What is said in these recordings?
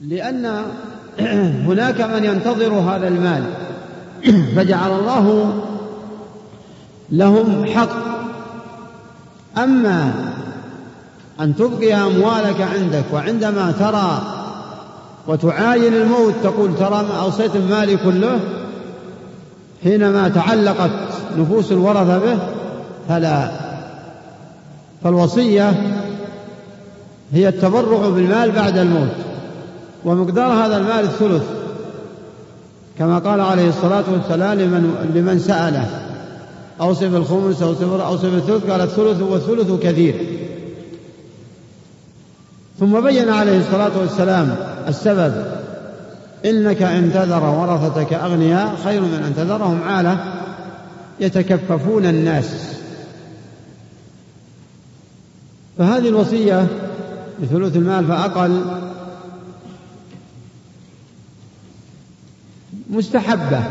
لأن هناك من ينتظر هذا المال. فجعل الله لهم حق. أما أن تبقي أموالك عندك وعندما ترى وتعاين الموت تقول ترى ما أوصيت مالي كله حينما تعلقت نفوس الورثة به فلا. فالوصية هي التبرع بالمال بعد الموت. ومقدار هذا المال الثلث. كما قال عليه الصلاة والسلام لمن, لمن سأله. أوصف الخمس أوصف أوصف الثلث قال الثلث والثلث كثير. ثم بين عليه الصلاة والسلام السبب. إنك إن تذر ورثتك أغنياء خير من أن تذرهم عالة. يتكففون الناس. فهذه الوصية بثلث المال فأقل. مستحبة.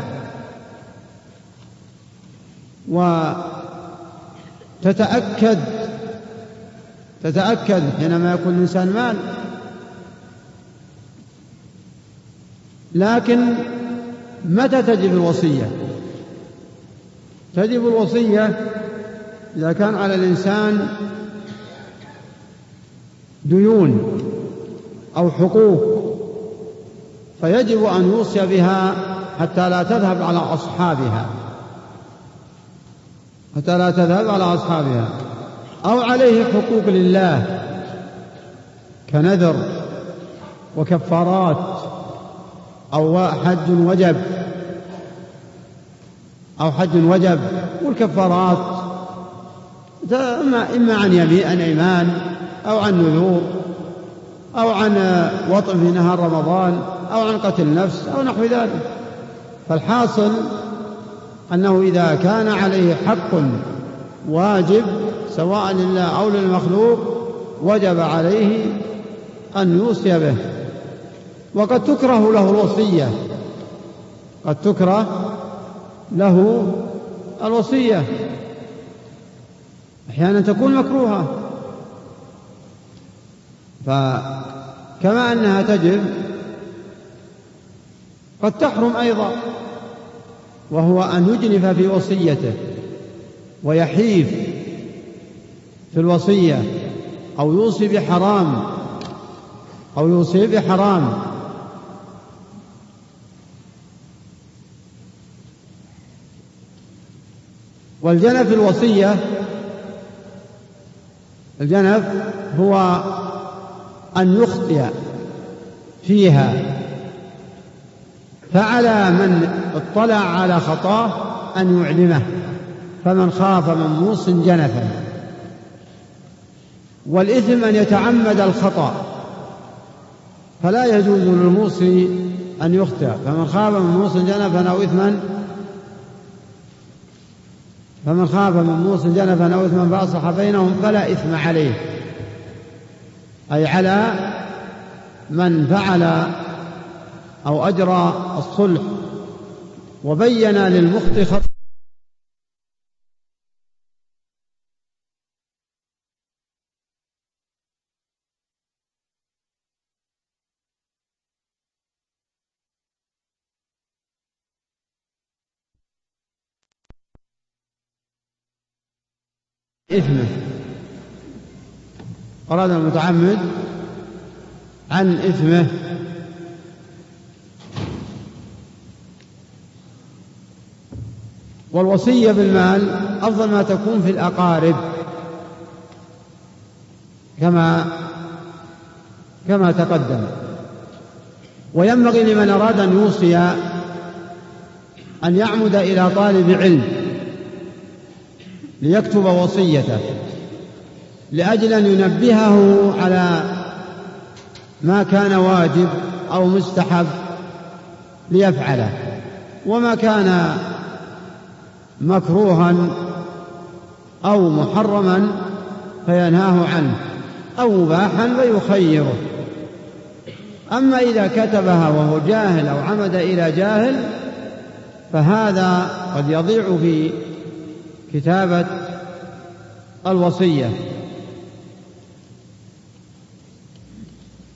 وتتأكد تتأكد حينما يكون الإنسان مال. لكن متى تجب الوصية؟ تجب الوصية إذا كان على الإنسان ديون أو حقوق فيجب أن يوصي بها حتى لا تذهب على أصحابها. حتى لا تذهب على أصحابها. أو عليه حقوق لله. كنذر وكفارات. أو حج وجب. أو حج وجب. والكفارات. إما إما عن يمين عن أيمان أو عن نذور. أو عن وطء في نهار رمضان. أو عن قتل نفس أو نحو ذلك. فالحاصل أنه إذا كان عليه حق واجب سواء لله أو للمخلوق وجب عليه أن يوصي به. وقد تكره له الوصية. قد تكره له الوصية. أحيانا تكون مكروهة. فكما أنها تجب قد تحرم أيضا. وهو أن يجنف في وصيته ويحيف في الوصية أو يوصي بحرام أو يوصي بحرام. والجنف الوصية الجنف هو أن يخطئ فيها. فعلى من اطلع على خطاه أن يعلمه فمن خاف من موص جنفا والإثم أن يتعمد الخطأ فلا يجوز للموصي أن يخطئ. فمن خاف من موص جنفا أو إثما فمن خاف من موص جنفا أو إثما فأصلح بينهم فلا إثم عليه. أي على من فعل أو أجرى الصلح. وبين للمخطئ خطأ. إثمة. أراد المتعمد عن إثمة. والوصية بالمال أفضل ما تكون في الأقارب. كما كما تقدم. وينبغي لمن أراد أن يوصي أن يعمد إلى طالب علم ليكتب وصيته لأجل أن ينبهه على ما كان واجب أو مستحب ليفعله. وما كان مكروها أو محرما فينهاه عنه أو مباحا فيخيره. أما إذا كتبها وهو جاهل أو عمد إلى جاهل فهذا قد يضيع في كتابة الوصية.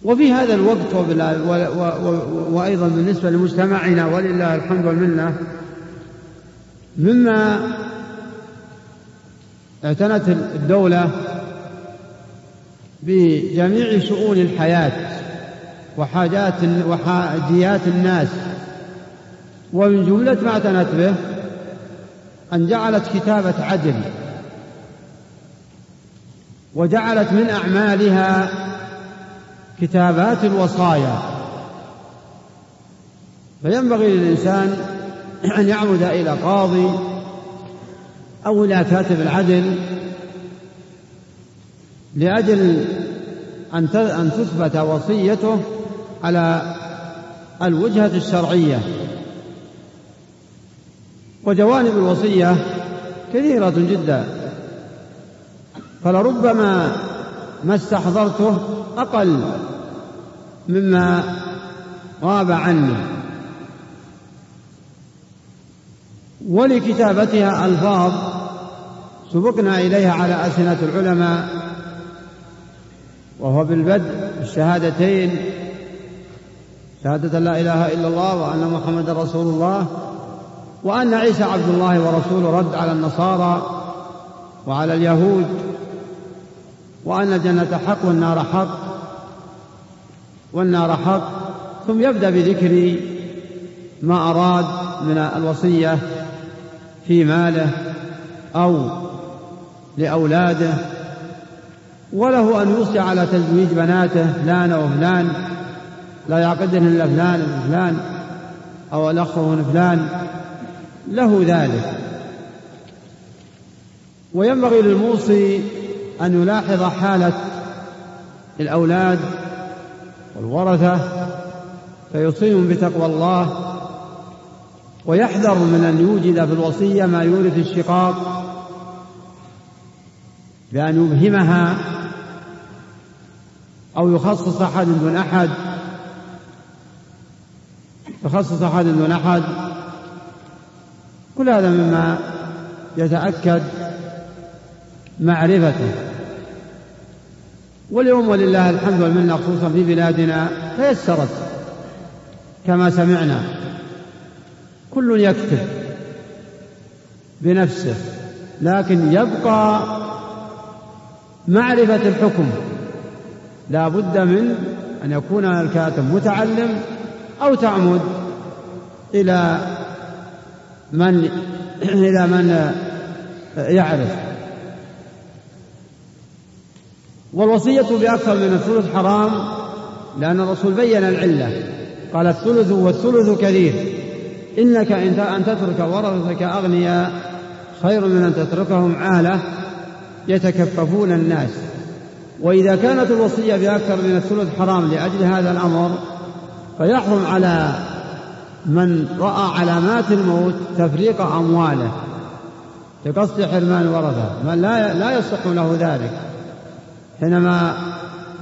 وفي هذا الوقت وأيضا بالنسبة لمجتمعنا ولله الحمد والمنة مما اعتنت الدولة بجميع شؤون الحياة وحاجات وحاجيات الناس. ومن جملة ما اعتنت به أن جعلت كتابة عدل وجعلت من أعمالها كتابات الوصايا. فينبغي للإنسان أن يعمد إلى قاضي أو إلى كاتب العدل لأجل أن تثبت وصيته على الوجهة الشرعية. وجوانب الوصية كثيرة جدا. فلربما ما استحضرته أقل مما غاب عني ولكتابتها ألفاظ سبقنا إليها على ألسنة العلماء وهو بالبدء الشهادتين شهادة لا إله إلا الله وأن محمد رسول الله وأن عيسى عبد الله ورسوله رد على النصارى وعلى اليهود وأن الجنة حق والنار حق والنار حق. ثم يبدأ بذكر ما أراد من الوصية في ماله أو لأولاده وله أن يوصي على تزويج بناته فلان وفلان لا يعقدهن إلا فلان وفلان أو الأخ فلان له ذلك. وينبغي للموصي أن يلاحظ حالة الأولاد والورثة فيوصيهم بتقوى الله ويحذر من أن يوجد في الوصية ما يورث الشقاق بأن يبهمها أو يخصص أحد دون أحد يخصص أحد دون أحد. كل هذا مما يتأكد معرفته. واليوم ولله الحمد والمنة خصوصا في بلادنا تيسرت كما سمعنا. كل يكتب بنفسه لكن يبقى معرفة الحكم. لا بد من أن يكون الكاتب متعلم أو تعمد إلى من إلى من يعرف. والوصية بأكثر من الثلث حرام لأن الرسول بين العلة. قال الثلث والثلث كثير. إنك أن تترك ورثتك أغنياء خير من أن تتركهم عالة يتكففون الناس. وإذا كانت الوصية بأكثر من الثلث حرام لأجل هذا الأمر فيحرم على من رأى علامات الموت تفريق أمواله بقصد حرمان ورثة. من لا لا يصح له ذلك. حينما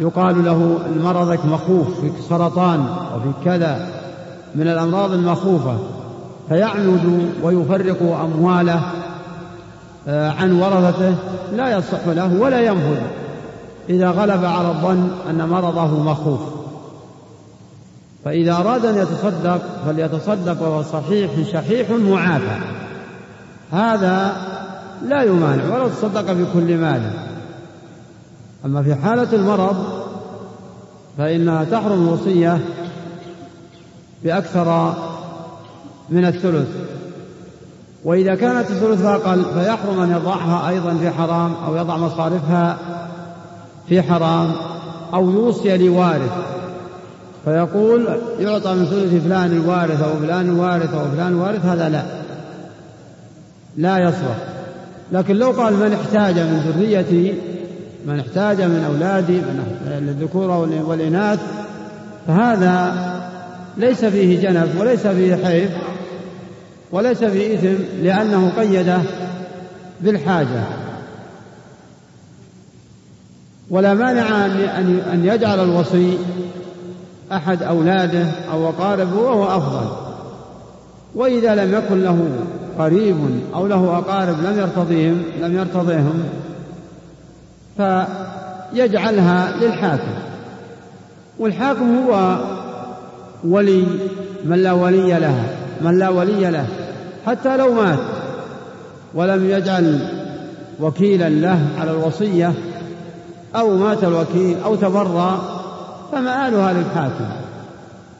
يقال له مرضك مخوف فيك سرطان وفي كذا من الأمراض المخوفة فيعمد ويفرق أمواله آه، عن ورثته لا يصح له ولا ينفذ إذا غلب على الظن أن مرضه مخوف. فإذا أراد أن يتصدق فليتصدق وهو صحيح شحيح معافى هذا لا يمانع ولا تصدق بكل ماله أما في حالة المرض فإنها تحرم الوصية بأكثر من الثلث. وإذا كانت الثلث أقل فيحرم أن يضعها أيضا في حرام أو يضع مصارفها في حرام أو يوصي لوارث. فيقول يعطى من ثلث فلان الوارث أو فلان الوارث أو فلان الوارث هذا لا. لا يصلح. لكن لو قال من احتاج من ذريتي من احتاج من أولادي من الذكور والإناث فهذا ليس فيه جنف وليس فيه حيف وليس فيه إثم لأنه قيده بالحاجة. ولا مانع أن يجعل الوصي أحد أولاده أو أقاربه وهو أفضل. وإذا لم يكن له قريب أو له أقارب لم يرتضيهم لم يرتضيهم فيجعلها للحاكم. والحاكم هو ولي من لا ولي له. من لا ولي له حتى لو مات. ولم يجعل وكيلا له على الوصية أو مات الوكيل أو تبرأ فمآلها للحاكم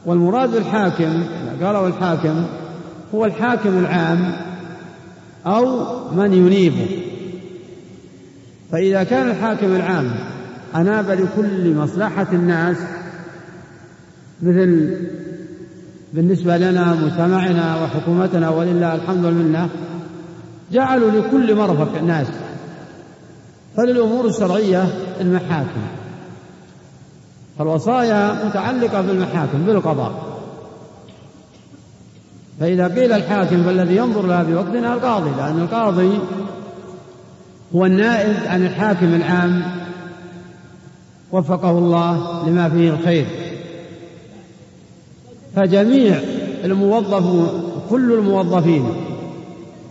والمراد بالحاكم قالوا الحاكم هو الحاكم العام أو من ينيبه. فإذا كان الحاكم العام أناب لكل مصلحة الناس مثل بالنسبة لنا مجتمعنا وحكومتنا ولله الحمد والمنة جعلوا لكل مرفق ناس. فللأمور الشرعية المحاكم. فالوصايا متعلقة بالمحاكم بالقضاء. فإذا قيل الحاكم فالذي ينظر لها بوقتنا القاضي لأن القاضي هو النائب عن الحاكم العام. وفقه الله لما فيه الخير. فجميع الموظفون كل الموظفين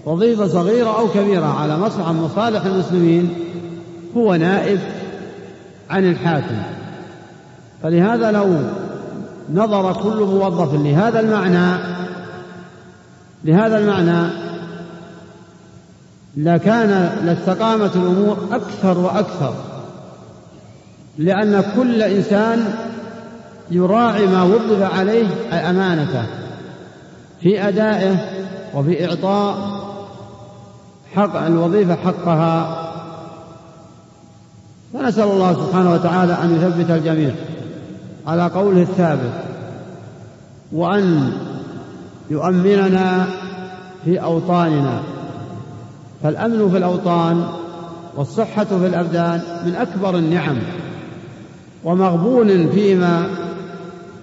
وظيفة صغيرة أو كبيرة على مصلحة مصالح المسلمين هو نائب عن الحاكم. فلهذا لو نظر كل موظف لهذا المعنى لهذا المعنى لكان لاستقامت الأمور أكثر وأكثر لأن كل إنسان يراعي ما وظف عليه أمانته. في أدائه وفي إعطاء حق الوظيفة حقها. فنسأل الله سبحانه وتعالى أن يثبت الجميع على قوله الثابت وأن يؤمننا في أوطاننا. فالأمن في الأوطان والصحة في الأبدان من أكبر النعم ومغبون فيما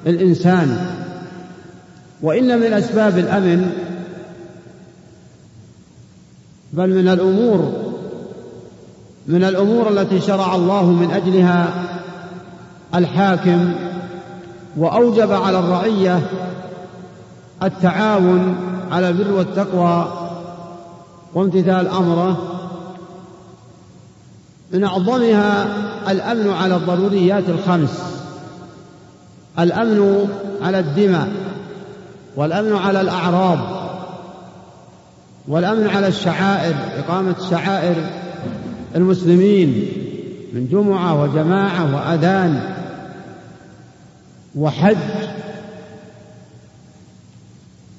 الإنسان وإن من أسباب الأمن بل من الأمور من الأمور التي شرع الله من أجلها الحاكم وأوجب على الرعية التعاون على البر والتقوى وامتثال أمره. من أعظمها الأمن على الضروريات الخمس. الأمن على الدماء والأمن على الأعراض والأمن على الشعائر إقامة شعائر المسلمين من جمعة وجماعة وأذان وحج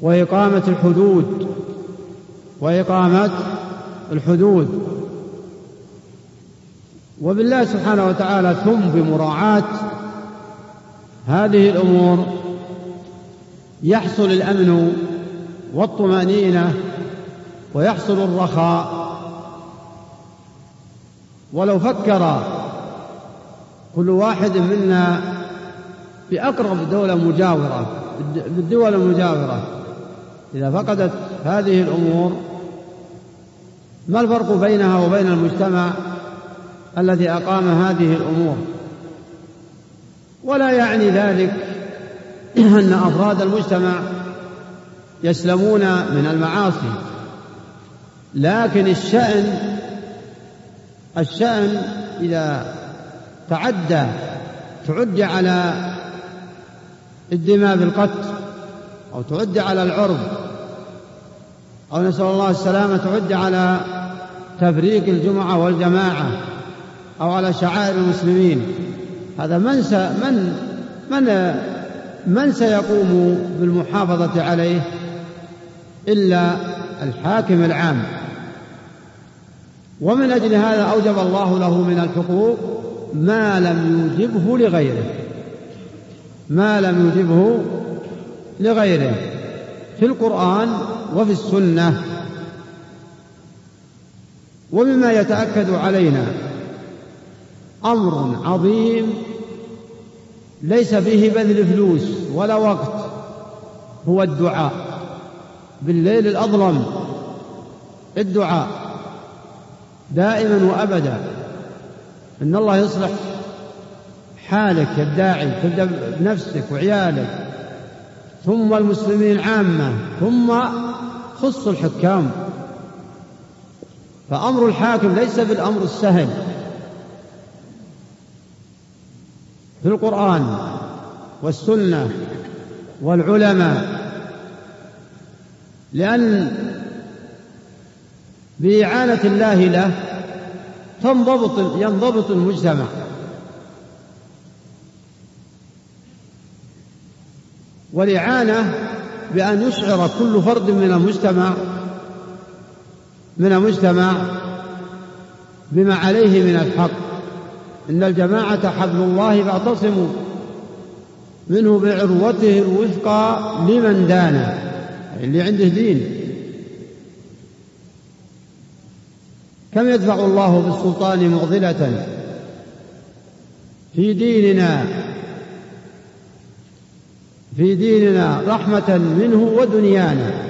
وإقامة الحدود وإقامة الحدود. وبالله سبحانه وتعالى ثم بمراعاة هذه الأمور يحصل الأمن والطمأنينة ويحصل الرخاء. ولو فكر كل واحد منا بأقرب دولة مجاورة بالدول المجاورة إذا فقدت هذه الأمور ما الفرق بينها وبين المجتمع الذي أقام هذه الأمور؟ ولا يعني ذلك أن أفراد المجتمع يسلمون من المعاصي. لكن الشأن الشأن إذا تعدى تعد على الدماء بالقتل أو تعد على العرض أو نسأل الله السلامة تعد على تفريق الجمعة والجماعة أو على شعائر المسلمين. هذا من س... من من من سيقوم بالمحافظة عليه؟ إلا الحاكم العام. ومن أجل هذا أوجب الله له من الحقوق ما لم يوجبه لغيره. ما لم يوجبه لغيره. في القرآن وفي السنة. ومما يتأكد علينا أمر عظيم ليس فيه بذل فلوس ولا وقت هو الدعاء. بالليل الأظلم الدعاء دائما وأبدا. إن الله يصلح حالك يا الداعي تبدأ بنفسك وعيالك ثم المسلمين عامة ثم خص الحكام. فأمر الحاكم ليس بالأمر السهل. في القرآن والسنة والعلماء لأن بإعانة الله له تنضبط ينضبط المجتمع. والإعانة بأن يشعر كل فرد من المجتمع من المجتمع بما عليه من الحق. إن الجماعة حبل الله فاعتصموا منه بعروته الوثقى لمن دانا اللي عنده دين. كم يدفع الله بالسلطان معضلة في ديننا؟ في ديننا رحمة منه ودنيانا.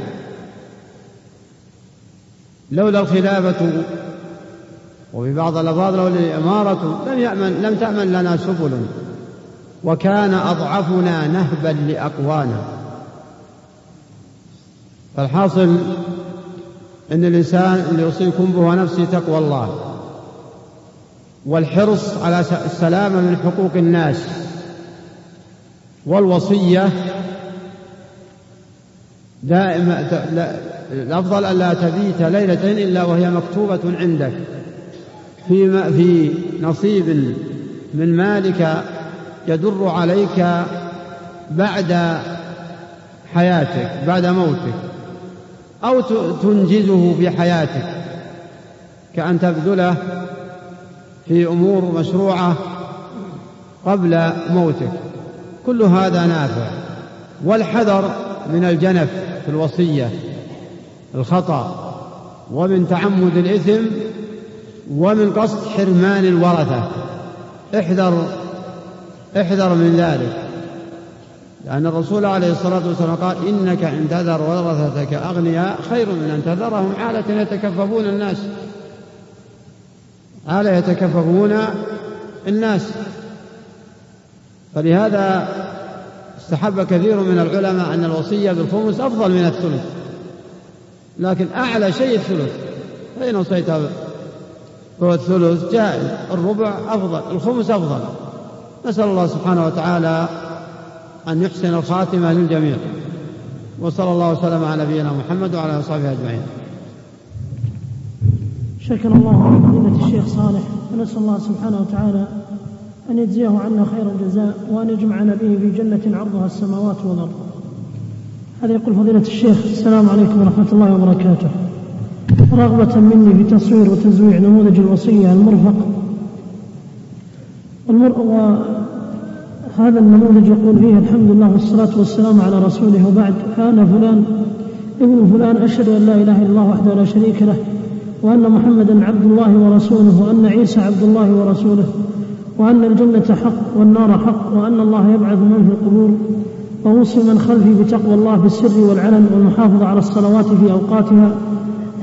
لولا الخلافة وفي بعض الألفاظ لولا الإمارة لم يأمن لم تأمن لنا سبل. وكان أضعفنا نهبا لأقوانا. فالحاصل أن الإنسان اللي يوصيكم به نفسي تقوى الله. والحرص على السلامة من حقوق الناس. والوصية دائما الأفضل ألا تبيت ليلة إلا وهي مكتوبة عندك. في في نصيب من مالك يدر عليك بعد حياتك بعد موتك أو تنجزه في حياتك كأن تبذله في أمور مشروعة قبل موتك. كل هذا نافع. والحذر من الجنف في الوصية الخطأ ومن تعمد الإثم ومن قصد حرمان الورثة. احذر احذر من ذلك. لأن الرسول عليه الصلاة والسلام قال إنك إن تذر ورثتك أغنياء خير من أن تذرهم عالة يتكففون الناس. عالة يتكففون الناس. فلهذا استحب كثير من العلماء أن الوصية بالخمس أفضل من الثلث. لكن أعلى شيء الثلث. فإن وصيت الثلث جائز الربع أفضل الخمس أفضل. نسأل الله سبحانه وتعالى أن يحسن الخاتمة للجميع. وصلى الله وسلم على نبينا محمد وعلى وصحبه أجمعين. شكر الله فضيلة الشيخ صالح ونسأل الله سبحانه وتعالى أن يجزيه عنا خير الجزاء وأن يجمعنا به في جنة عرضها السماوات والأرض. هذا يقول فضيلة الشيخ السلام عليكم ورحمة الله وبركاته. رغبة مني في تصوير وتزويع نموذج الوصية المرفق. وهذا النموذج يقول فيه الحمد لله والصلاة والسلام على رسوله وبعد. فأنا فلان ابن فلان أشهد أن لا إله إلا الله وحده لا شريك له وأن محمدا عبد الله ورسوله وأن عيسى عبد الله ورسوله وأن الجنة حق والنار حق وأن الله يبعث من في القبور. وأوصي من خلفي بتقوى الله بالسر والعلن والمحافظة على الصلوات في أوقاتها.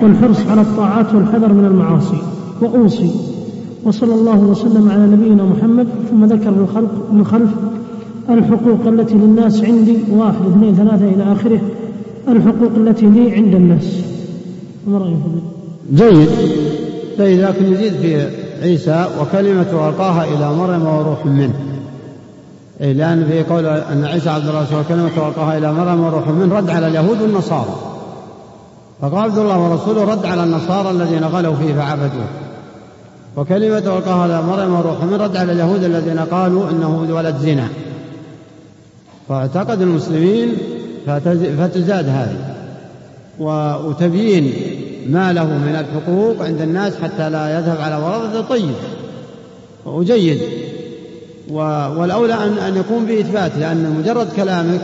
والحرص على الطاعات والحذر من المعاصي. وأوصي. وصلى الله وسلم على نبينا محمد ثم ذكر بالخلق من خلف. الحقوق التي للناس عندي واحد اثنين ثلاثة إلى آخره. الحقوق التي لي عند الناس. ما رأيك؟ جيد. جيد لكن يزيد في عيسى وكلمة ألقاها إلى مريم وروح منه. إيه لأن في قول أن عيسى عبد الله ورسوله كلمة ألقاها إلى مريم وروح منه رد على اليهود والنصارى. فقال عبد الله ورسوله رد على النصارى الذين غلوا فيه فعبدوه. وكلمة ألقاها إلى مريم وروح منه رد على اليهود الذين قالوا إنه ولد زنا. فاعتقد المسلمين فتزاد هذه. وتبيين ما له من الحقوق عند الناس حتى لا يذهب على ورثة طيب وجيد والأولى أن يكون بإثبات لأن مجرد كلامك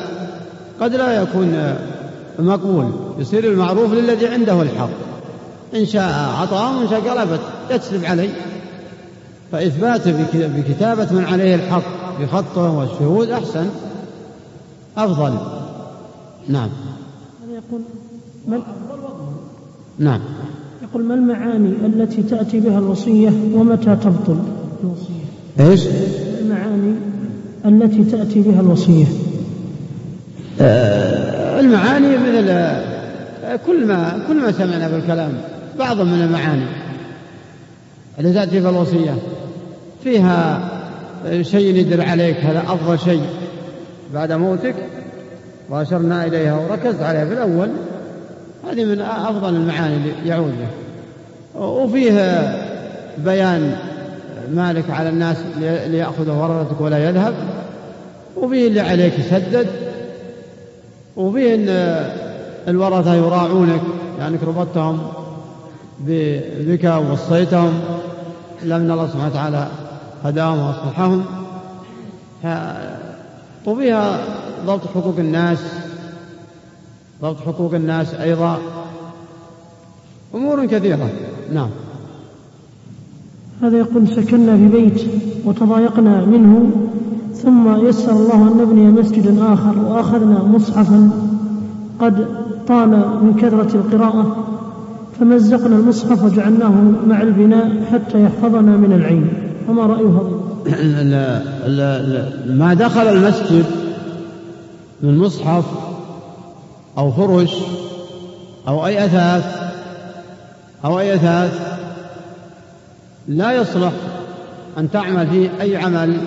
قد لا يكون مقبول يصير المعروف للذي عنده الحق. إن شاء عطاه وإن شاء قلبت يتسلب عليه. فإثباته بكتابة من عليه الحق بخطه والشهود أحسن. أفضل. نعم. يقول نعم. يقول ما المعاني التي تأتي بها الوصية ومتى تبطل الوصية؟ إيش؟ المعاني التي تأتي بها الوصية. آه المعاني مثل آه، كل ما كل ما سمعنا بالكلام بعض من المعاني. التي تأتي بها الوصية فيها شيء يدل عليك هذا أفضل شيء. بعد موتك وأشرنا إليها وركزت عليها في الأول هذه من أفضل المعاني اللي يعود به وفيه بيان مالك على الناس ليأخذ ورثتك ولا يذهب. وفيه اللي عليك يسدد. وفيه أن الورثة يراعونك لأنك يعني ربطتهم بك ووصيتهم. من الله سبحانه وتعالى هداهم وأصلحهم. وفيها ضبط حقوق الناس ضبط حقوق الناس أيضا. أمور كثيرة. نعم. هذا يقول سكننا في بيت وتضايقنا منه ثم يسر الله أن نبني مسجدا آخر وأخذنا مصحفا قد طال من كثرة القراءة فمزقنا المصحف وجعلناه مع البناء حتى يحفظنا من العين. فما رأي هذا ما دخل المسجد من مصحف أو فرش أو أي أثاث أو أي أثاث لا يصلح أن تعمل فيه أي عمل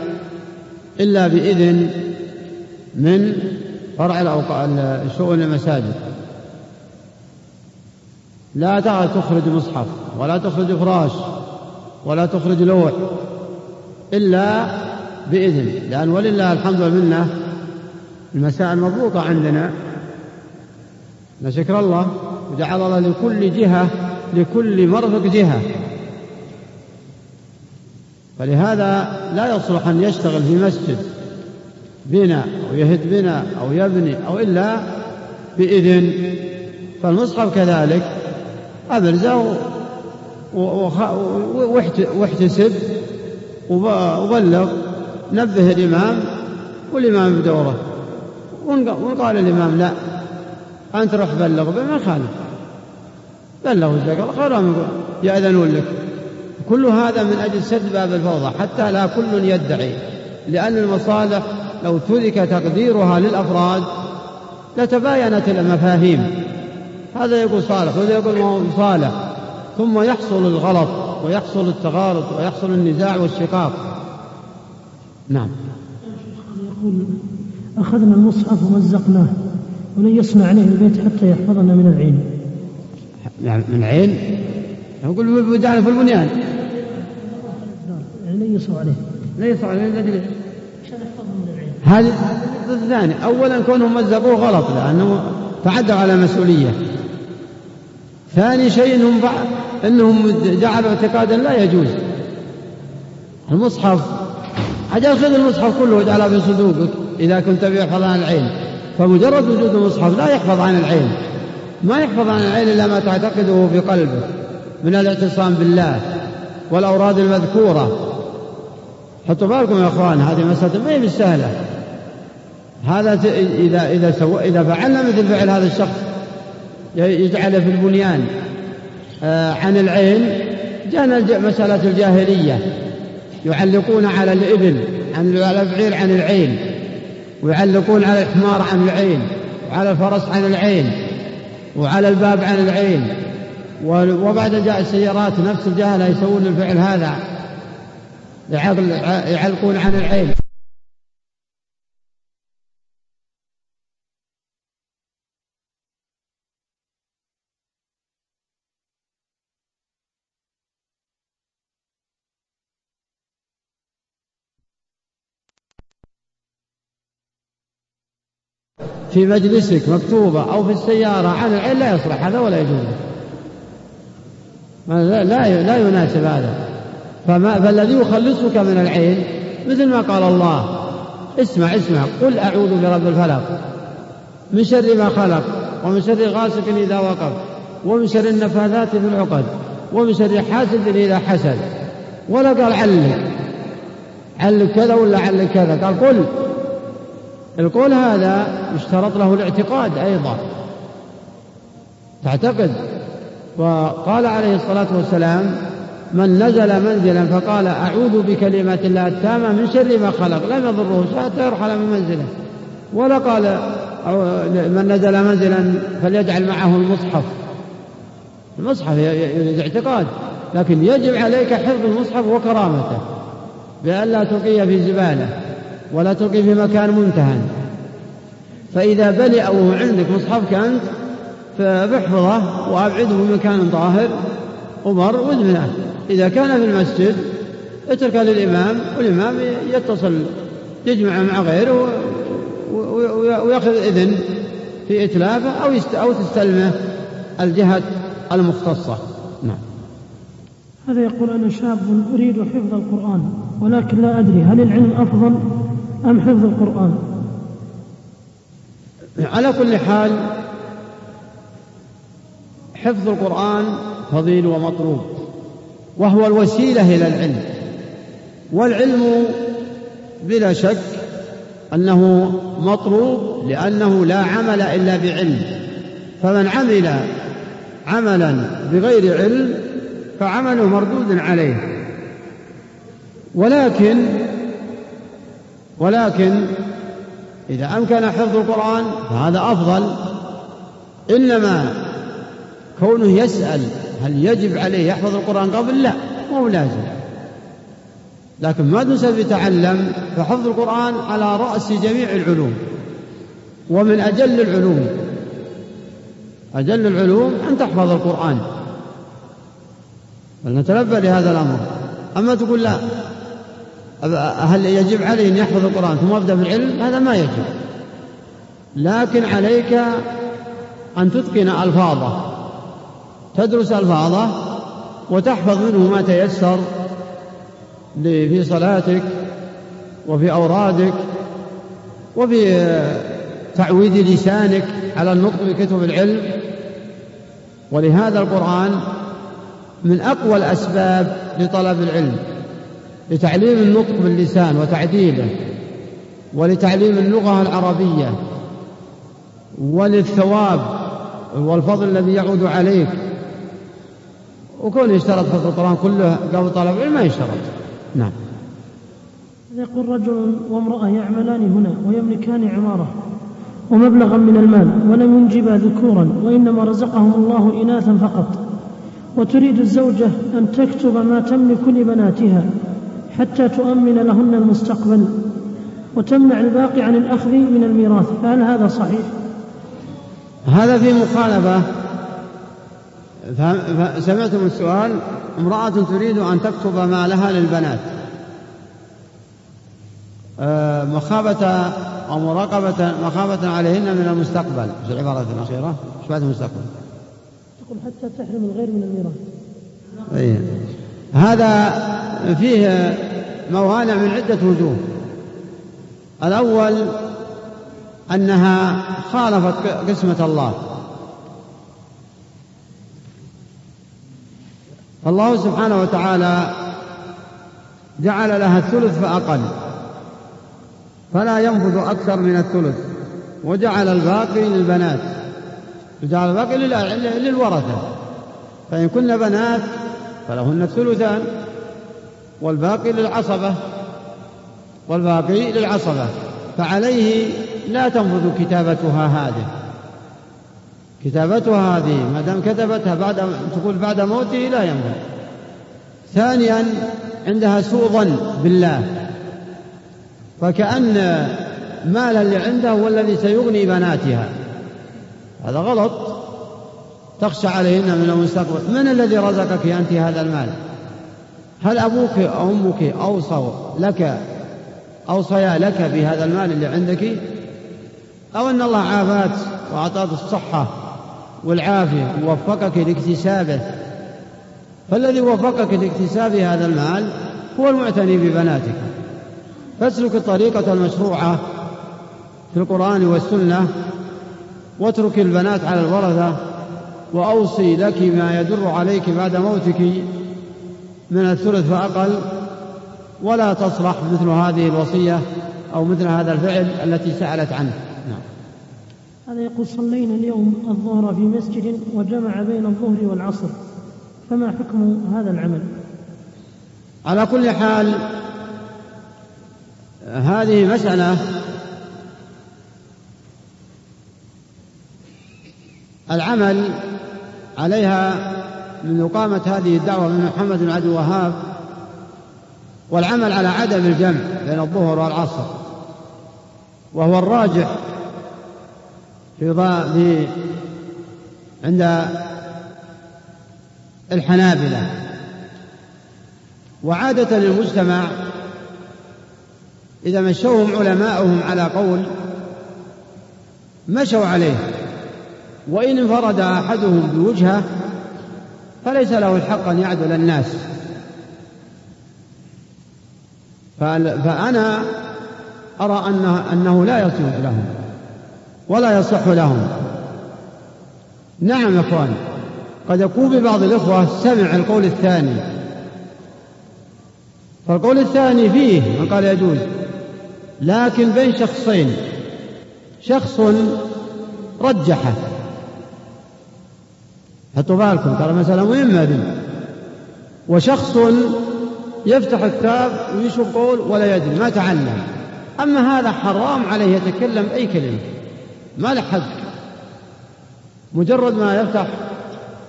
إلا بإذن من فرع شؤون المساجد. لا تخرج مصحف ولا تخرج فراش ولا تخرج لوح إلا بإذن. لأن ولله الحمد والمنة المسائل مضبوطة عندنا. نشكر الله وجعل الله لكل جهة لكل مرفق جهة. فلهذا لا يصلح أن يشتغل في مسجد بناء أو يهد بناء أو يبني أو إلا بإذن. فالمصحف كذلك أبرزه واحتسب وبلغ نبه الإمام والإمام بدوره. وإن قال الإمام لا أنت روح بلغ بما خالف. بلغوا الزكاة خيرهم يأذنون لك. كل هذا من أجل سد باب الفوضى حتى لا كل يدعي لأن المصالح لو ترك تقديرها للأفراد لتباينت المفاهيم. هذا يقول صالح وهذا يقول ما هو صالح. ثم يحصل الغلط ويحصل التغارط ويحصل النزاع والشقاق. نعم. يقول أخذنا المصحف ومزقناه ولن يصنع عليه البيت حتى يحفظنا من العين. يعني من العين؟ يقول في البنيان. ليسوا عليه. ليسوا عليه. العين هذا الثاني أولا كونهم مزقوه غلط لأنه تعدوا على مسؤولية. ثاني شيء إنهم إنهم جعلوا اعتقادا لا يجوز. المصحف أجل خذ المصحف كله واجعله في صندوقك إذا كنت يحفظ عن العين. فمجرد وجود المصحف لا يحفظ عن العين. ما يحفظ عن العين إلا ما تعتقده في قلبك من الاعتصام بالله والأوراد المذكورة. حطوا بالكم يا أخوان هذه مسألة ما هي بالسهلة هذا إذا إذا سو إذا فعلنا مثل فعل هذا الشخص يجعله في البنيان. آه، عن العين جاءنا مسألة الجاهلية. يعلقون على الإبل عن البعير عن العين. ويعلقون على الحمار عن العين وعلى الفرس عن العين وعلى الباب عن العين. وبعد جاء السيارات نفس الجهلة يسوون الفعل هذا. يعلقون عن العين. في مجلسك مكتوبة أو في السيارة عن العين لا يصلح هذا ولا يجوز. لا, لا, لا يناسب هذا. فما فالذي يخلصك من العين مثل ما قال الله. اسمع اسمع. قل أعوذ برب الفلق. من شر ما خلق ومن شر غاسق إذا وقب ومن شر النفاثات في العقد ومن شر حاسد إذا حسد. ولا قال علق. علق كذا ولا علق كذا؟ قال قل. القول هذا يشترط له الاعتقاد أيضا. تعتقد. وقال عليه الصلاة والسلام من نزل منزلا فقال أعوذ بكلمات الله التامة من شر ما خلق لم يضره حتى يرحل من منزله. ولا قال من نزل منزلا فليجعل معه المصحف. المصحف يريد اعتقاد لكن يجب عليك حفظ المصحف وكرامته بأن لا تلقي في زبالة ولا تلقي في مكان منتهى فإذا بلئ وهو عندك مصحفك أنت فاحفظه وأبعده في مكان ظاهر ومر وادمنه إذا كان في المسجد اتركه للإمام والإمام يتصل يجمع مع غيره ويأخذ إذن في إتلافه أو أو تستلمه الجهة المختصة. نعم. هذا يقول أنا شاب أريد حفظ القرآن ولكن لا أدري هل العلم أفضل أم حفظ القرآن. على كل حال حفظ القرآن فضيل ومطلوب وهو الوسيلة إلى العلم. والعلم بلا شك أنه مطلوب لأنه لا عمل إلا بعلم. فمن عمل عملا بغير علم فعمله مردود عليه. ولكن ولكن إذا أمكن حفظ القرآن فهذا أفضل. إنما كونه يسأل هل يجب عليه يحفظ القرآن قبل؟ لا مو لازم لكن ما سبب يتعلم فحفظ القرآن على رأس جميع العلوم ومن أجل العلوم. أجل العلوم أن تحفظ القرآن. فلنتنبه لهذا الأمر؟ أما تقول لا هل يجب عليه أن يحفظ القرآن ثم يبدأ بالعلم هذا ما يجب. لكن عليك أن تتقن ألفاظه. تدرس ألفاظه وتحفظ منه ما تيسر في صلاتك وفي أورادك وفي تعويد لسانك على النطق بكتب العلم. ولهذا القرآن من أقوى الأسباب لطلب العلم لتعليم النطق باللسان وتعديله ولتعليم اللغة العربية وللثواب والفضل الذي يعود عليك. وكون يشترط في القرآن كله قبل طلب العلم ما يشترط. نعم. يقول رجل وامرأة يعملان هنا ويملكان عمارة ومبلغا من المال ولم ينجبا ذكورا وإنما رزقهم الله إناثا فقط. وتريد الزوجة أن تكتب ما تملك لبناتها حتى تؤمن لهن المستقبل وتمنع الباقي عن الأخذ من الميراث. فهل هذا صحيح؟ هذا في مخالفة سمعتم السؤال؟ امرأة تريد أن تكتب مالها للبنات. آه، مخافة أو مراقبة مخافة عليهن من المستقبل. في العبارة الأخيرة؟ إيش بعد المستقبل؟ تقول حتى تحرم الغير من الميراث. أي هذا فيه موانع من عدة وجوه. الأول أنها خالفت قسمة الله. الله سبحانه وتعالى جعل لها الثلث فأقل. فلا ينفذ أكثر من الثلث. وجعل الباقي للبنات. وجعل الباقي للورثة. فإن كن بنات فلهن الثلثان. والباقي للعصبة. والباقي للعصبة. فعليه لا تنفذ كتابتها هذه. كتابتها هذه ما دام كتبتها بعد تقول بعد موته لا ينفذ ثانيا عندها سوء ظن بالله. فكأن مال اللي عنده هو الذي سيغني بناتها. هذا غلط. تخشى عليهن من المستقبل. من الذي رزقك أنت هذا المال؟ هل أبوك أو أمك أوصوا لك أوصيا لك بهذا المال اللي عندك؟ أو أن الله عافاك وأعطاك الصحة والعافية. ووفقك لاكتسابه. فالذي وفقك لاكتساب هذا المال هو المعتني ببناتك. فاسلك الطريقة المشروعة في القرآن والسنة واترك البنات على الورثة وأوصي لك ما يدر عليك بعد موتك من الثلث فأقل. ولا تصلح مثل هذه الوصية أو مثل هذا الفعل التي سألت عنه. هذا يقول صلينا اليوم الظهر في مسجد وجمع بين الظهر والعصر. فما حكم هذا العمل؟ على كل حال هذه مسألة العمل عليها من إقامة هذه الدعوة من محمد بن عبد الوهاب والعمل على عدم الجمع بين الظهر والعصر وهو الراجح في, في عند الحنابلة. وعادة المجتمع إذا مشوهم علماؤهم على قول مشوا عليه وإن انفرد أحدهم بوجهة فليس له الحق أن يعدل الناس. فأنا أرى أنه, أنه لا يصلح لهم. ولا يصح لهم. نعم يا إخوان قد يكون ببعض الإخوة سمع القول الثاني. فالقول الثاني فيه من قال يجوز لكن بين شخصين. شخص رجحه حطوا بالكم ترى مسألة مهمة دي وشخص يفتح الكتاب ويشوف قول ولا يدري ما تعلم. أما هذا حرام عليه يتكلم أي كلمة. ما له حق مجرد ما يفتح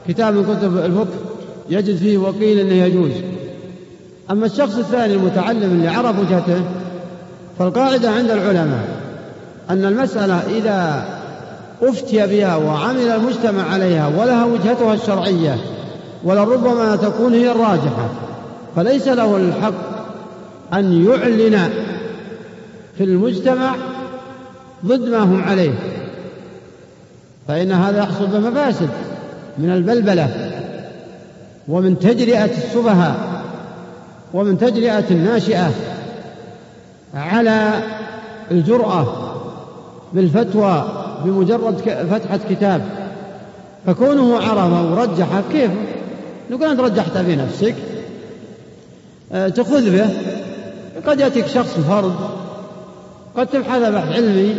كتاب من كتب الفقه يجد فيه وقيل أنه يجوز. أما الشخص الثاني المتعلم اللي عرف وجهته فالقاعدة عند العلماء أن المسألة إذا أفتي بها وعمل المجتمع عليها ولها وجهتها الشرعية ولربما تكون هي الراجحة فليس له الحق أن يعلن في المجتمع ضد ما هم عليه. فإن هذا يحصل بمفاسد من البلبلة ومن تجرئة السفهاء ومن تجرئة الناشئة على الجرأة بالفتوى بمجرد فتحة كتاب. فكونه عرفه ورجحه كيف؟ نقول أنت رجحت بنفسك أه تخذ به قد يأتيك شخص فرد قد تبحث بحث علمي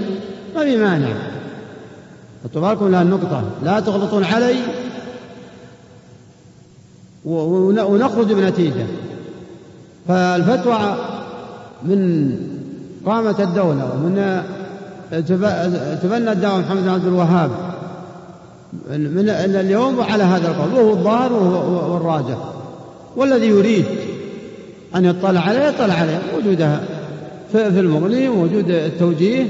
ما في مانع. حطوا بالكم لها النقطة. لا تغلطون علي. ونخرج بنتيجة. فالفتوى من قامة الدولة ومن تبنى الدعوة محمد بن عبد الوهاب. من اليوم على هذا القول. وهو الظاهر والراجح والذي يريد أن يطلع عليه يطلع عليه. وجودها في المغني ووجود التوجيه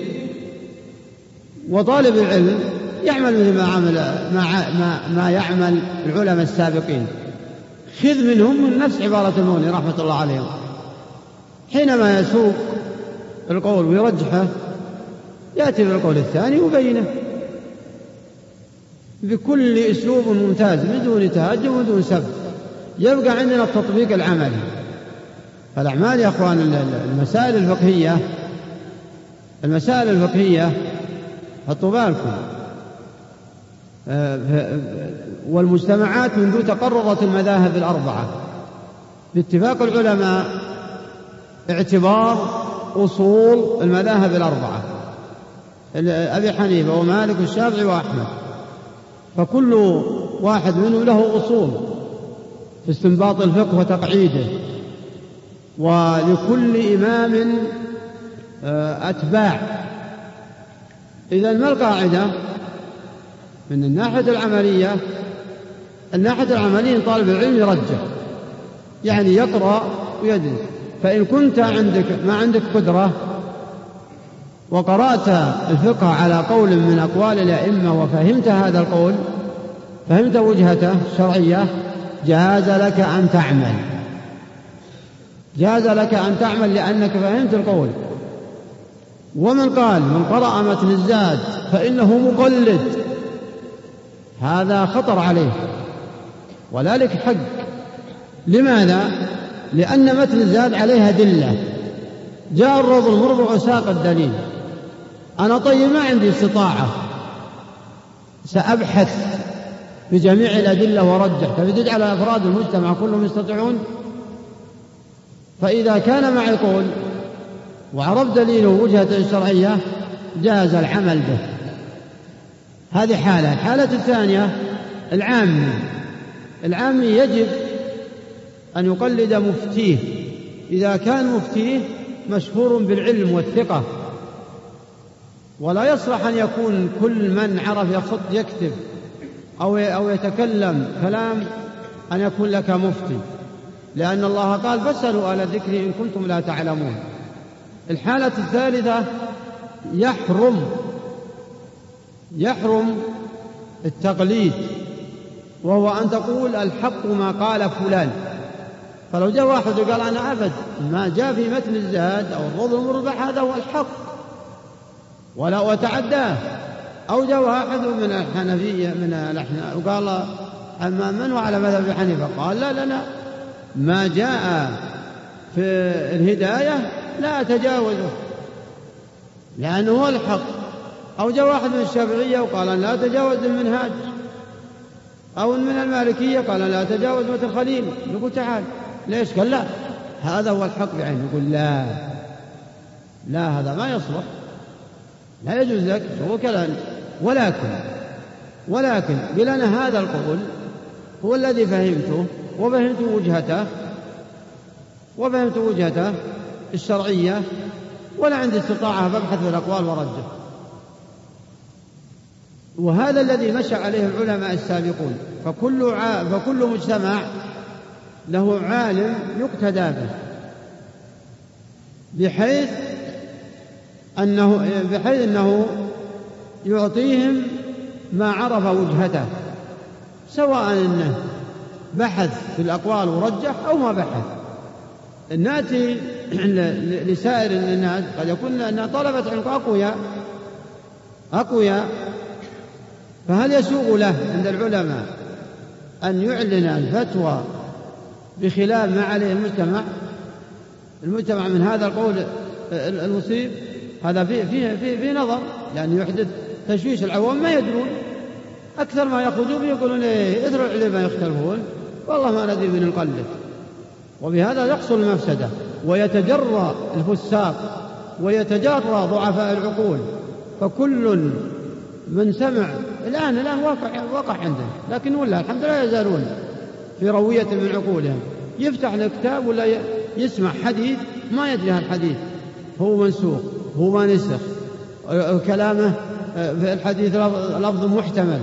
وطالب العلم يعمل مثل ما عمل ما, ما, ما يعمل العلماء السابقين. خذ منهم من نفس عبارة المغني رحمة الله عليهم. حينما يسوق القول ويرجحه يأتي بالقول الثاني وبينه. بكل أسلوب ممتاز بدون تهجم ودون سب. يبقى عندنا التطبيق العملي. فالأعمال يا أخوان المسائل الفقهية المسائل الفقهية حطوا بالكم. آه، والمجتمعات منذ تقررت المذاهب الأربعة. باتفاق العلماء اعتبار أصول المذاهب الأربعة. أبي حنيفة ومالك والشافعي وأحمد. فكل واحد منهم له أصول في استنباط الفقه وتقعيده. ولكل إمام آه، أتباع. إذا ما القاعدة؟ من الناحية العملية الناحية العملية طالب العلم يرجع يعني يقرأ ويدرس. فإن كنت عندك ما عندك قدرة وقرأت الفقه على قول من أقوال الأئمة وفهمت هذا القول فهمت وجهته الشرعية جاز لك أن تعمل. جاز لك أن تعمل لأنك فهمت القول. ومن قال من قرأ متن الزاد فإنه مقلد. هذا خطر عليه. ولا لك حق. لماذا؟ لأن متن الزاد عليه أدلة جاء الروض المربع وساق الدليل. أنا طيب ما عندي استطاعة. سأبحث بجميع الأدلة وأرجح. تبي تجعل أفراد المجتمع كلهم يستطيعون؟ فإذا كان معي قول وعرف دليله وجهة الشرعية جاز العمل به. هذه حالة. الحالة الثانية العامي العامي يجب أن يقلد مفتيه. إذا كان مفتيه مشهور بالعلم والثقة. ولا يصلح أن يكون كل من عرف يخط يكتب أو أو يتكلم كلام أن يكون لك مفتي. لأن الله قال فاسألوا أهل الذكر إن كنتم لا تعلمون. الحالة الثالثة يحرم يحرم التقليد وهو أن تقول الحق ما قال فلان. فلو جاء واحد وقال أنا أبد ما جاء في متن الزاد أو الروض المربح هذا هو الحق. ولا وتعداه أو جاء واحد من الحنفية من وقال أما من هو على مذهب حنيفة قال لا لا لا. ما جاء في الهداية لا أتجاوزه لأنه هو الحق. أو جاء واحد من الشافعية وقال لا أتجاوز المنهاج أو من المالكية قال لا أتجاوز مثل الخليل. نقول تعال. ليش؟ قال لا. هذا هو الحق بعينه. يقول لا. لا هذا ما يصلح. لا يجوز لك. هو كلام. ولكن ولكن بلنا هذا القول هو الذي فهمته. وفهمت وجهته وفهمت وجهته الشرعية ولا عندي استطاعة ببحث في الأقوال وأرجح. وهذا الذي مشى عليه العلماء السابقون فكل ع... فكل مجتمع له عالم يقتدى به. بحيث أنه بحيث أنه يعطيهم ما عرف وجهته سواء أنه بحث في الأقوال ورجح أو ما بحث. نأتي لسائر الناس قد يكون أن طلبة علم أقوياء أقوياء فهل يسوغ له عند العلماء أن يعلن الفتوى بخلاف ما عليه المجتمع؟ المجتمع من هذا القول المصيب؟ هذا في في في, في نظر لأنه يحدث تشويش العوام ما يدرون. أكثر ما يأخذون يقولون إيه اثر العلماء يختلفون. والله ما ندري من نقلد. وبهذا يحصل المفسدة. ويتجرى الفساق. ويتجرى ضعفاء العقول. فكل من سمع الآن الآن واقع وقع عندنا. لكن ولا الحمد لله يزالون في روية من عقولهم. يفتح الكتاب ولا يسمع حديث ما يدري هالحديث هو منسوخ هو ما نسخ. كلامه في الحديث لفظ محتمل.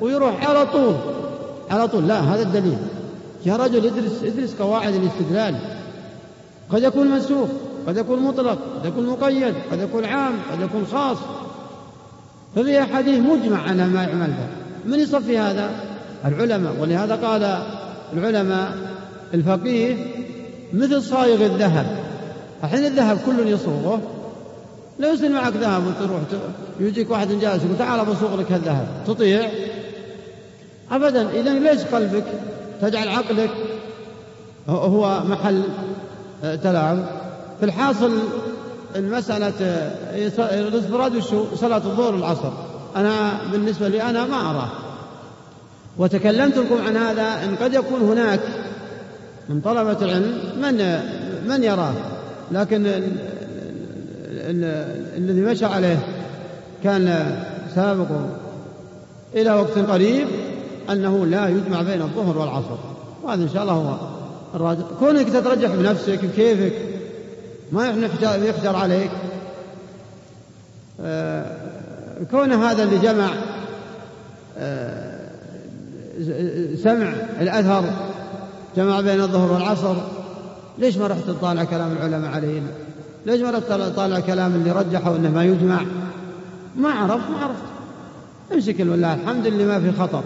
ويروح على طول على طول. لا هذا الدليل. يا رجل ادرس ادرس قواعد الاستدلال. قد يكون منسوخ قد يكون مطلق قد يكون مقيد قد يكون عام قد يكون خاص. ففي حديث مجمع أنها ما يعمل به. من يصفي هذا؟ العلماء. ولهذا قال العلماء الفقيه مثل صايغ الذهب. الحين الذهب كل يصوغه. لا يصير معك ذهب وتروح يجيك واحد جالس يقول تعال بصوغ لك هالذهب تطيع؟ أبدا. إذا ليش قلبك؟ تجعل عقلك هو محل آه، تلاعب في الحاصل المسألة آه، الإنفراد وشو صلاة الظهر والعصر. أنا بالنسبة لي أنا ما أراه. وتكلمت لكم عن هذا أن قد يكون هناك من طلبة العلم من من يراه. لكن الذي مشى عليه كان سابق إلى وقت قريب أنه لا يجمع بين الظهر والعصر. وهذا إن شاء الله هو الراجح. كونك تترجح بنفسك بكيفك ما يحجر عليك. آه، كون هذا اللي جمع آه، سمع الأثر جمع بين الظهر والعصر ليش ما رحت تطالع كلام العلماء عليه ليش ما رحت تطالع كلام اللي رجحوا إنه ما يجمع؟ ما عرفت ما عرفت. امسك والله الحمد لله ما في خطر.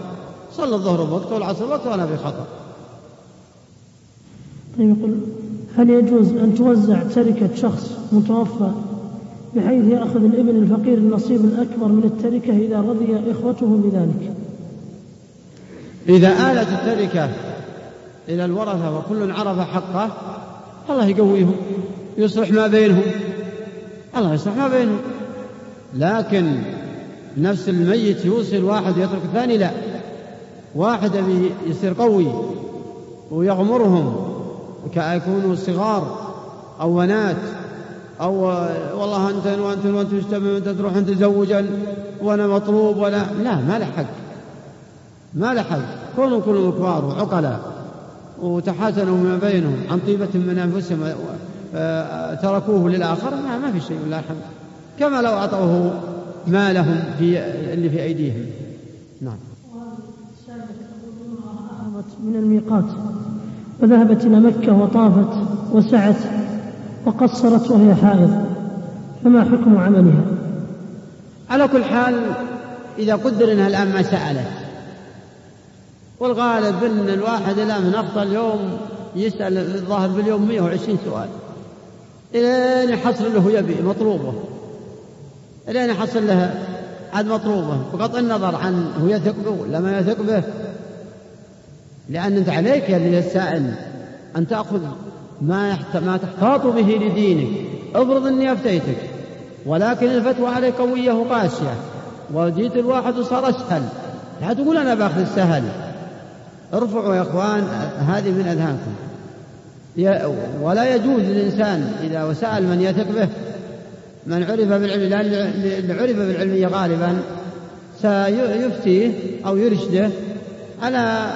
صلى الظهر بوقت والعصر بوقت وأنا في خطر طيب يقول هل يجوز أن توزع تركة شخص متوفى بحيث يأخذ الابن الفقير النصيب الأكبر من التركة إذا رضي إخوته بذلك؟ إذا آلت التركة إلى الورثة وكل عرف حقه الله يقويهم يصلح ما بينهم الله يصلح ما بينهم. لكن نفس الميت يوصي الواحد يترك الثاني لا. واحد يصير قوي ويغمرهم كيكونوا صغار أو بنات أو والله أنت وأنت وأنت مجتمع أنت تروح أنت تزوجا وأنا مطلوب ولا لا ما له حق ما له حق. كونوا كلهم كبار وعقلاء وتحاسنوا ما بينهم عن طيبة من أنفسهم آه، تركوه للآخر ما, ما في شيء والله الحمد كما لو أعطوه مالهم في اللي في أيديهم. نعم. من الميقات. وذهبت إلى مكة وطافت وسعت وقصرت وهي حائض. فما حكم عملها؟ على كل حال إذا قدر أنها الآن ما سألت. والغالب أن الواحد الآن من أخطأ اليوم يسأل الظاهر باليوم 120 سؤال. إلين يحصل له يبي مطلوبه. إلين يحصل له عاد مطلوبه. بغض النظر عن هو يثق به ولا ما يثق به لأن أنت عليك يا السائل أن تأخذ ما ما تحتاط به لدينك. افرض إني أفتيتك ولكن الفتوى عليك قويه وقاسيه وجيت الواحد وصار أسهل. لا تقول أنا بأخذ السهل. ارفعوا يا إخوان هذه من أذهانكم. ولا يجوز للإنسان إذا سال من يثق به. من عرف بالعلم لأن اللي عرف بالعلمية غالبا سيفتيه أو يرشده على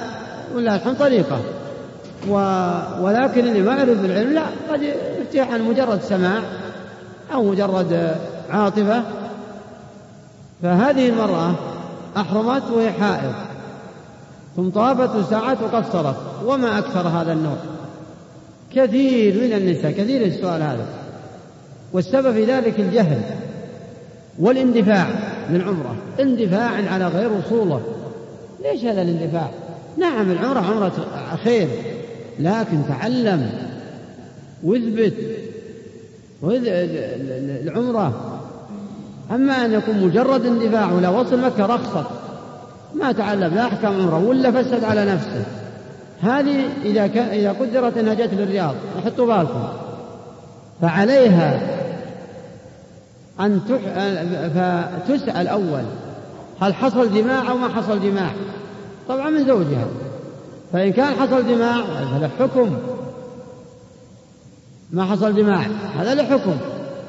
ولا الحمد طريقه. و... ولكن اللي ما يعرف بالعلم لا قد يفتح عن مجرد سماع أو مجرد عاطفة. فهذه المرأة أحرمت وهي حائض. ثم طابت وسعت وقصرت وما أكثر هذا النوع. كثير من النساء كثير السؤال هذا. والسبب في ذلك الجهل والاندفاع للعمرة اندفاع على غير وصوله ليش هذا الاندفاع؟ نعم العمرة عمرة خير لكن تعلم واثبت العمرة. أما أن يكون مجرد اندفاع ولا وصل مكة رخصت ما تعلم لا أحكام عمرة ولا فسد على نفسه. هذه إذا إذا قدرت أنها جت للرياض حطوا بالكم. فعليها أن تح... فتسأل أول هل حصل جماع أو ما حصل جماع؟ طبعا من زوجها. فإن كان حصل جماع فله حكم. ما حصل جماع هذا له حكم.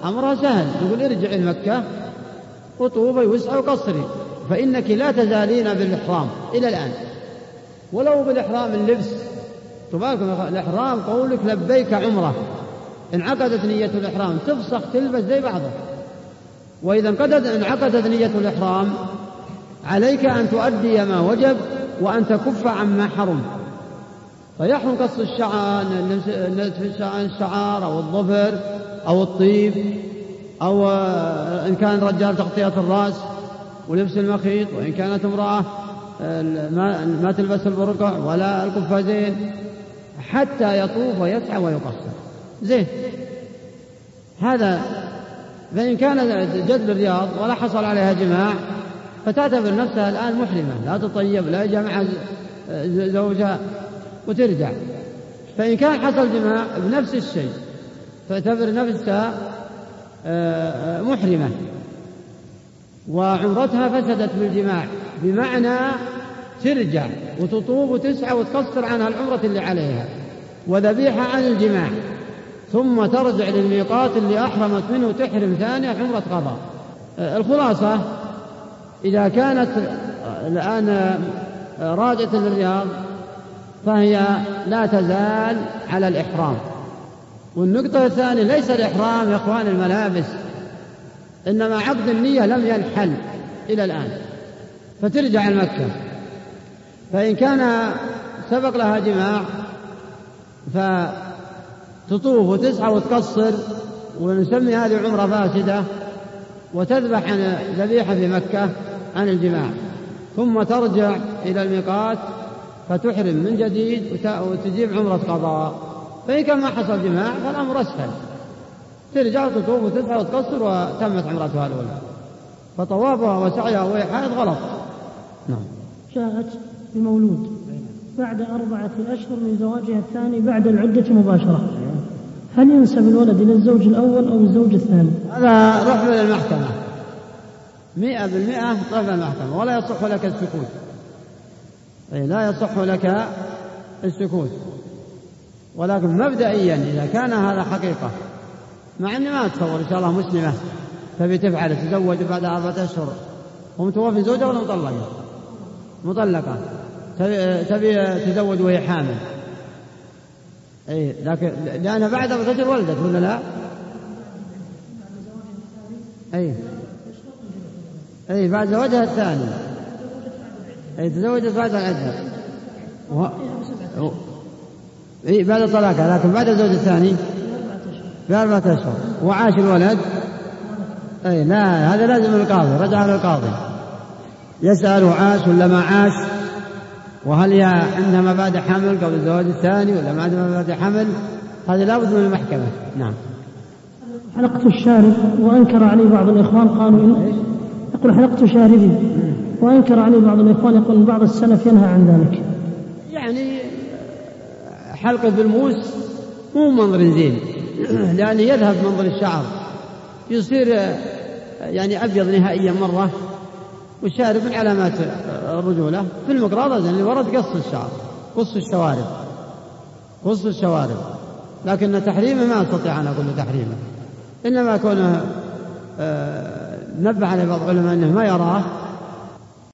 أمرها سهل يقول ارجعي لمكة وطوبي وسعي وقصري. فإنك لا تزالين بالإحرام إلى الآن. ولو بالإحرام اللبس. تبارك الإحرام قولك لبيك عمرة. انعقدت نية الإحرام تفسخ تلبس زي بعضها. وإذا انعقدت نية الإحرام عليك أن تؤدي ما وجب وأن تكف عما حرم. فيحرم قص الشعر الشعر أو الظفر أو الطيب أو إن كان رجال تغطية الرأس ولبس المخيط وإن كانت امرأة ما تلبس البرقع ولا القفازين حتى يطوف ويسعى ويقصر. زين. هذا فإن كان جد الرياض ولا حصل عليها جماع فتعتبر نفسها الآن محرمة. لا تطيب لا يجمع زوجها وترجع. فإن كان حصل جماع بنفس الشيء تعتبر نفسها آه، آه، محرمة. وعمرتها فسدت بالجماع بمعنى ترجع وتطوب وتسعى وتقصر عنها العمرة اللي عليها وذبيحة عن الجماع. ثم ترجع للميقات اللي أحرمت منه تحرم ثانية عمرة قضاء. آه، الخلاصة إذا كانت الآن راجعة للرياض فهي لا تزال على الإحرام. والنقطة الثانية ليس الإحرام يا إخوان الملابس إنما عقد النية لم ينحل إلى الآن. فترجع لمكة فإن كان سبق لها جماع فتطوف وتسعى وتقصر ونسمي هذه عمرة فاسدة وتذبح ذبيحة في مكة عن الجماع. ثم ترجع إلى الميقات فتحرم من جديد وتجيب عمرة قضاء. فإن كان ما حصل جماع فالأمر أسهل. ترجع وتطوف وتدفع وتقصر وتمت عمرتها الأولى. فطوافها وسعيها وهي حائض غلط. نعم. جاءت بمولود بعد أربعة أشهر من زواجها الثاني بعد العدة مباشرة. هل ينسب الولد إلى الزوج الأول أو الزوج الثاني؟ هذا روح للمحكمة مئة بالمئة روح للمحكمة ولا يصح لك السكوت. أي لا يصح لك السكوت. ولكن مبدئيا إذا كان هذا حقيقة مع أني ما أتصور إن شاء الله مسلمة تبي تفعل تزوج بعد أربعة أشهر. ومتوفي زوجها ولا مطلقة؟ مطلقة. تبي, تبي تزوج وهي حامل. أي لكن لأنها بعد أربعة أشهر ولدت ولا لا؟ أي. أي بعد زواجها الثاني. أي تزوجت بعد العدة و... و... أي بعد طلاقها لكن بعد الزوج الثاني بأربعة أشهر. وعاش الولد. أي لا هذا لازم القاضي رجع للقاضي. يسأله عاش ولا ما عاش وهل هي عندها مبادئ حمل قبل الزواج الثاني ولا ما عندها مبادئ حمل؟ هذه لابد من المحكمة. نعم. حلقت الشارب وأنكر عليه بعض الإخوان قالوا إن يقول حلقت شاربي وأنكر عليه بعض الإخوان يقول بعض السلف ينهى عن ذلك. يعني حلقة بالموس مو منظر زين. لأن يذهب منظر الشعر. يصير يعني أبيض نهائيا مرة والشارب من علامات الرجولة. في المقراضة اللي ورد قص الشعر قص الشوارب. قص الشوارب. لكن تحريمه ما أستطيع أن أقول تحريمه. إنما كونه آه، نبه عليه بعض العلماء أنه ما يراه